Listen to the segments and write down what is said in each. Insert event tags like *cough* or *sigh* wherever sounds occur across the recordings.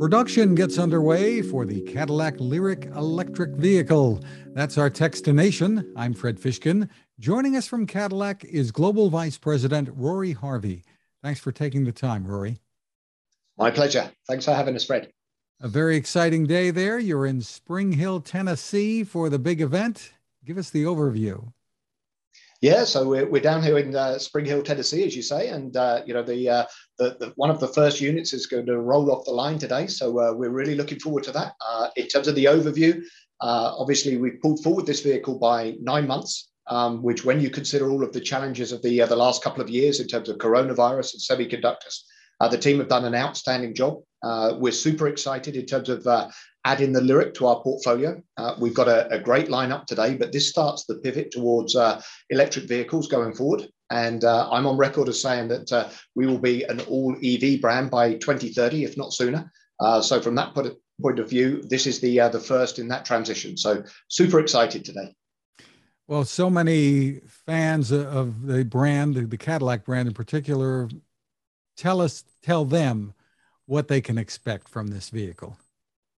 Production gets underway for the Cadillac Lyriq electric vehicle. That's our text to nation. I'm Fred Fishkin. Joining us from Cadillac is Global Vice President Rory Harvey. Thanks for taking the time, Rory. My pleasure. Thanks for having us, Fred. A very exciting day there. You're in Spring Hill, Tennessee for the big event. Give us the overview. Yeah, so we're, we're down here in uh, Spring Hill, Tennessee, as you say, and uh, you know the, uh, the, the, one of the first units is going to roll off the line today, so uh, we're really looking forward to that. Uh, in terms of the overview, uh, obviously we pulled forward this vehicle by nine months, um, which, when you consider all of the challenges of the the last couple of years in terms of coronavirus and semiconductors, the team have done an outstanding job. we're super excited in terms of adding the Lyriq to our portfolio. Uh, we've got a, a, great lineup today, but this starts the pivot towards uh, electric vehicles going forward. And uh, I'm on record as saying that uh, we will be an all EV brand by 2030, if not sooner. Uh, so from that point of view, this is the uh, the first in that transition. So super excited today. Well, so many fans of the brand, the Cadillac brand in particular, tell us, tell them what they can expect from this vehicle.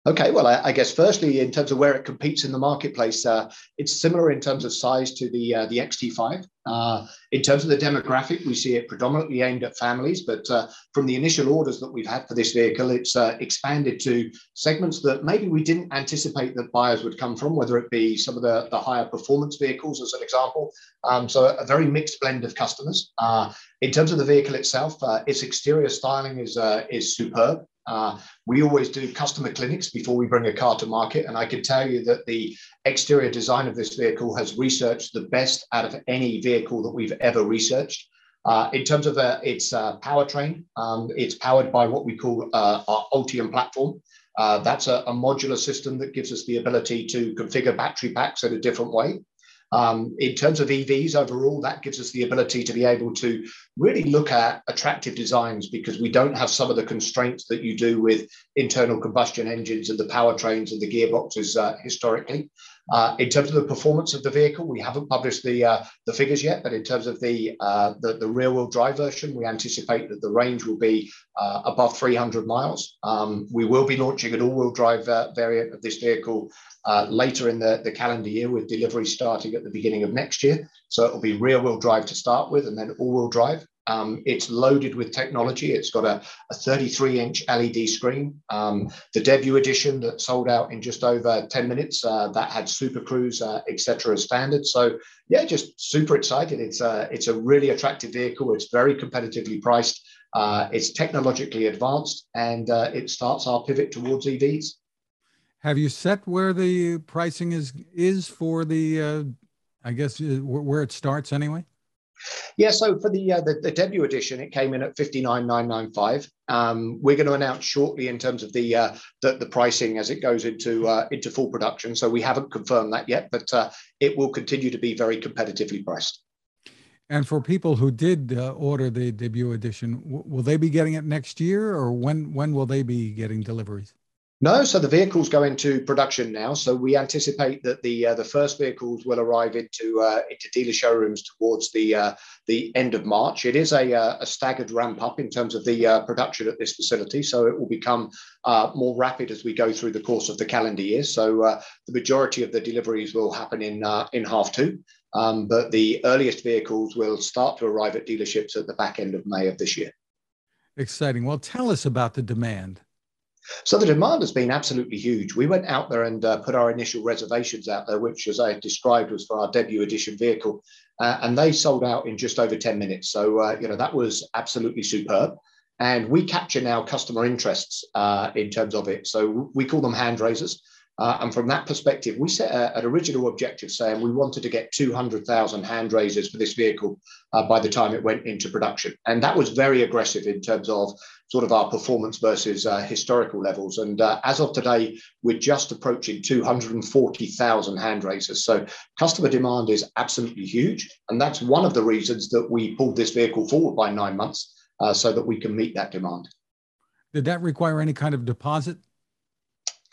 Okay, well, I, I, guess firstly, in terms of where it competes in the marketplace, uh, it's similar in terms of size to the uh, the XT5. Uh, in terms of the demographic, we see it predominantly aimed at families, but uh, from the initial orders that we've had for this vehicle, it's uh, expanded to segments that maybe we didn't anticipate that buyers would come from, whether it be some of the, the higher performance vehicles, as an example. Um, so a very mixed blend of customers. Uh, in terms of the vehicle itself, its exterior styling is is superb. Uh, we always do customer clinics before we bring a car to market, and I can tell you that the exterior design of this vehicle has researched the best out of any vehicle that we've ever researched. Uh, in terms of uh, its uh, powertrain, um, it's powered by what we call uh, our Ultium platform. That's a, a, modular system that gives us the ability to configure battery packs in a different way. Um, in terms of EVs overall, that gives us the ability to be able to really look at attractive designs because we don't have some of the constraints that you do with internal combustion engines and the powertrains and the gearboxes uh, historically. Uh, in terms of the performance of the vehicle, we haven't published the uh, the figures yet, but in terms of the, uh, the, the rear wheel drive version, we anticipate that the range will be uh, above 300 miles. Um, we will be launching an all wheel drive uh, variant of this vehicle uh, later in the, the calendar year, with delivery starting at the beginning of next year. So it will be rear wheel drive to start with, and then all wheel drive. Um, it's loaded with technology. It's got a, a 33 inch LED screen. Um, the debut edition that sold out in just over 10 minutes, uh, that had Super Cruise, uh, etc. as standard. So, yeah, just super excited. It's a, it's a really attractive vehicle. It's very competitively priced. Uh, it's technologically advanced and uh, it starts our pivot towards EVs. Have you set where the pricing is is for the? Uh, I guess uh, where it starts anyway. Yeah, so for the, uh, the, the debut edition, it came in at fifty nine nine nine five. Um, we're going to announce shortly in terms of the uh, the, the, pricing as it goes into uh, into full production. So we haven't confirmed that yet, but uh, it will continue to be very competitively priced. And for people who did uh, order the debut edition, w- will they be getting it next year, or when when will they be getting deliveries? No, so the vehicles go into production now. So we anticipate that the uh, the first vehicles will arrive into uh, into dealer showrooms towards the uh, the end of March. It is a, uh, a staggered ramp up in terms of the uh, production at this facility, so it will become uh, more rapid as we go through the course of the calendar year. So the majority of the deliveries will happen in in half two, um, but the earliest vehicles will start to arrive at dealerships at the back end of May of this year. Exciting. Well, tell us about the demand. So the demand has been absolutely huge. We went out there and uh, put our initial reservations out there, which, as I described, was for our debut edition vehicle, uh, and they sold out in just over 10 minutes. So, uh, you know, that was absolutely superb. And we capture now customer interests uh, in terms of it. So we call them hand raisers. Uh, and from that perspective, we set a, an original objective saying we wanted to get 200,000 hand raisers for this vehicle uh, by the time it went into production. And that was very aggressive in terms of sort of our performance versus uh, historical levels. And uh, as of today, we're just approaching 240,000 hand raisers. So customer demand is absolutely huge. And that's one of the reasons that we pulled this vehicle forward by nine months uh, so that we can meet that demand. Did that require any kind of deposit?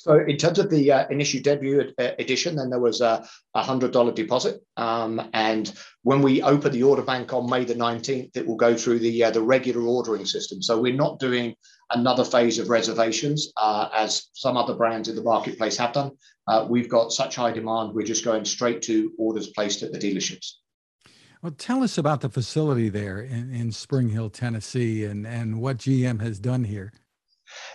So in terms of the uh, initial debut edition, then there was a, a $100 deposit. Um, and when we open the order bank on May the 19th, it will go through the, uh, the regular ordering system. So we're not doing another phase of reservations uh, as some other brands in the marketplace have done. Uh, we've got such high demand, we're just going straight to orders placed at the dealerships. Well, tell us about the facility there in, in Spring Hill, Tennessee, and, and what GM has done here.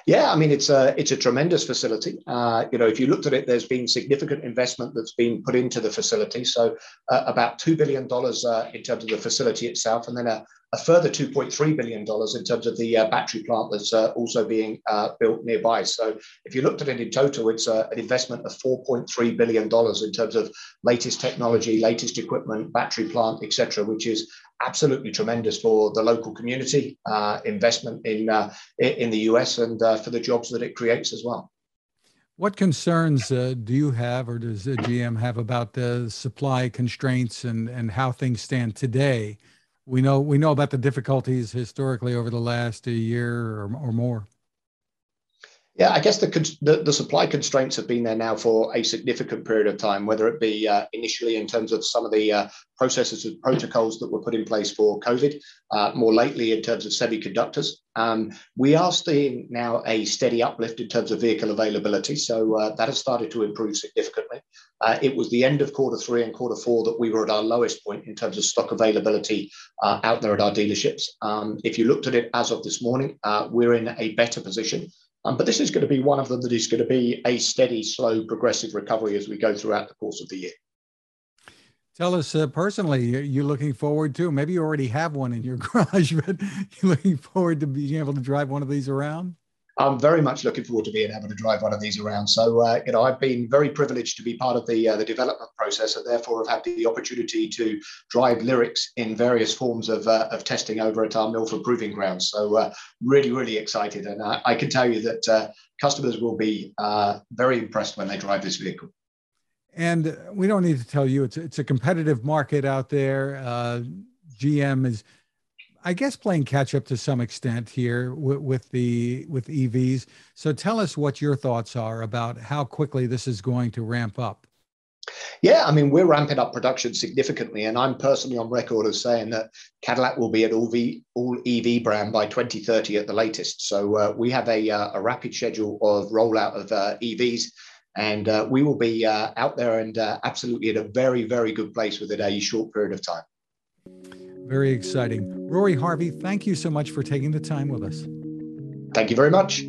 Yeah, I mean it's a it's a tremendous facility. Uh, you know, if you looked at it, there's been significant investment that's been put into the facility. So uh, about two billion dollars uh, in terms of the facility itself, and then a, a further $2.3 billion in terms of the uh, battery plant that's uh, also being uh, built nearby. So if you looked at it in total, it's uh, an investment of $4.3 billion in terms of latest technology, latest equipment, battery plant, etc., which is absolutely tremendous for the local community, uh, investment in, uh, in the US, and for the jobs that it creates as well. What concerns do you have, or does GM have about the supply constraints and, and how things stand today we know we know about the difficulties historically over the last year or, or more. Yeah, I guess the, the, the supply constraints have been there now for a significant period of time. Whether it be uh, initially in terms of some of the uh, processes and protocols that were put in place for COVID, uh, more lately in terms of semiconductors. Um, we are seeing now a steady uplift in terms of vehicle availability, so uh, that has started to improve significantly. Uh, it was the end of quarter three and quarter four that we were at our lowest point in terms of stock availability uh, out there at our dealerships. Um, if you looked at it as of this morning, we're in a better position. Um, but this is going to be one of them that is going to be a steady, slow, progressive recovery as we go throughout the course of the year. Tell us uh, personally, you're looking forward to, maybe you already have one in your *laughs* garage, but you're looking forward to being able to drive one of these around? I'm very much looking forward to being able to drive one of these around. So, uh, you know, I've been very privileged to be part of the uh, the development process, and therefore have had the opportunity to drive Lyriqs in various forms of, uh, of testing over at our Milford Proving Grounds. So, uh, really, really excited, and I, I, can tell you that uh, customers will be uh, very impressed when they drive this vehicle. And we don't need to tell you it's it's a competitive market out there. GM is I guess playing catch up to some extent here with, with, the with EVs. So tell us what your thoughts are about how quickly this is going to ramp up. Yeah, I mean we're ramping up production significantly, and I'm personally on record as saying that Cadillac will be an all V all EV brand by 2030 at the latest. So uh, we have a, uh, a rapid schedule of rollout of uh, EVs. And uh, we will be uh, out there and uh, absolutely in a very, very good place within a short period of time. Very exciting. Rory Harvey, thank you so much for taking the time with us. Thank you very much.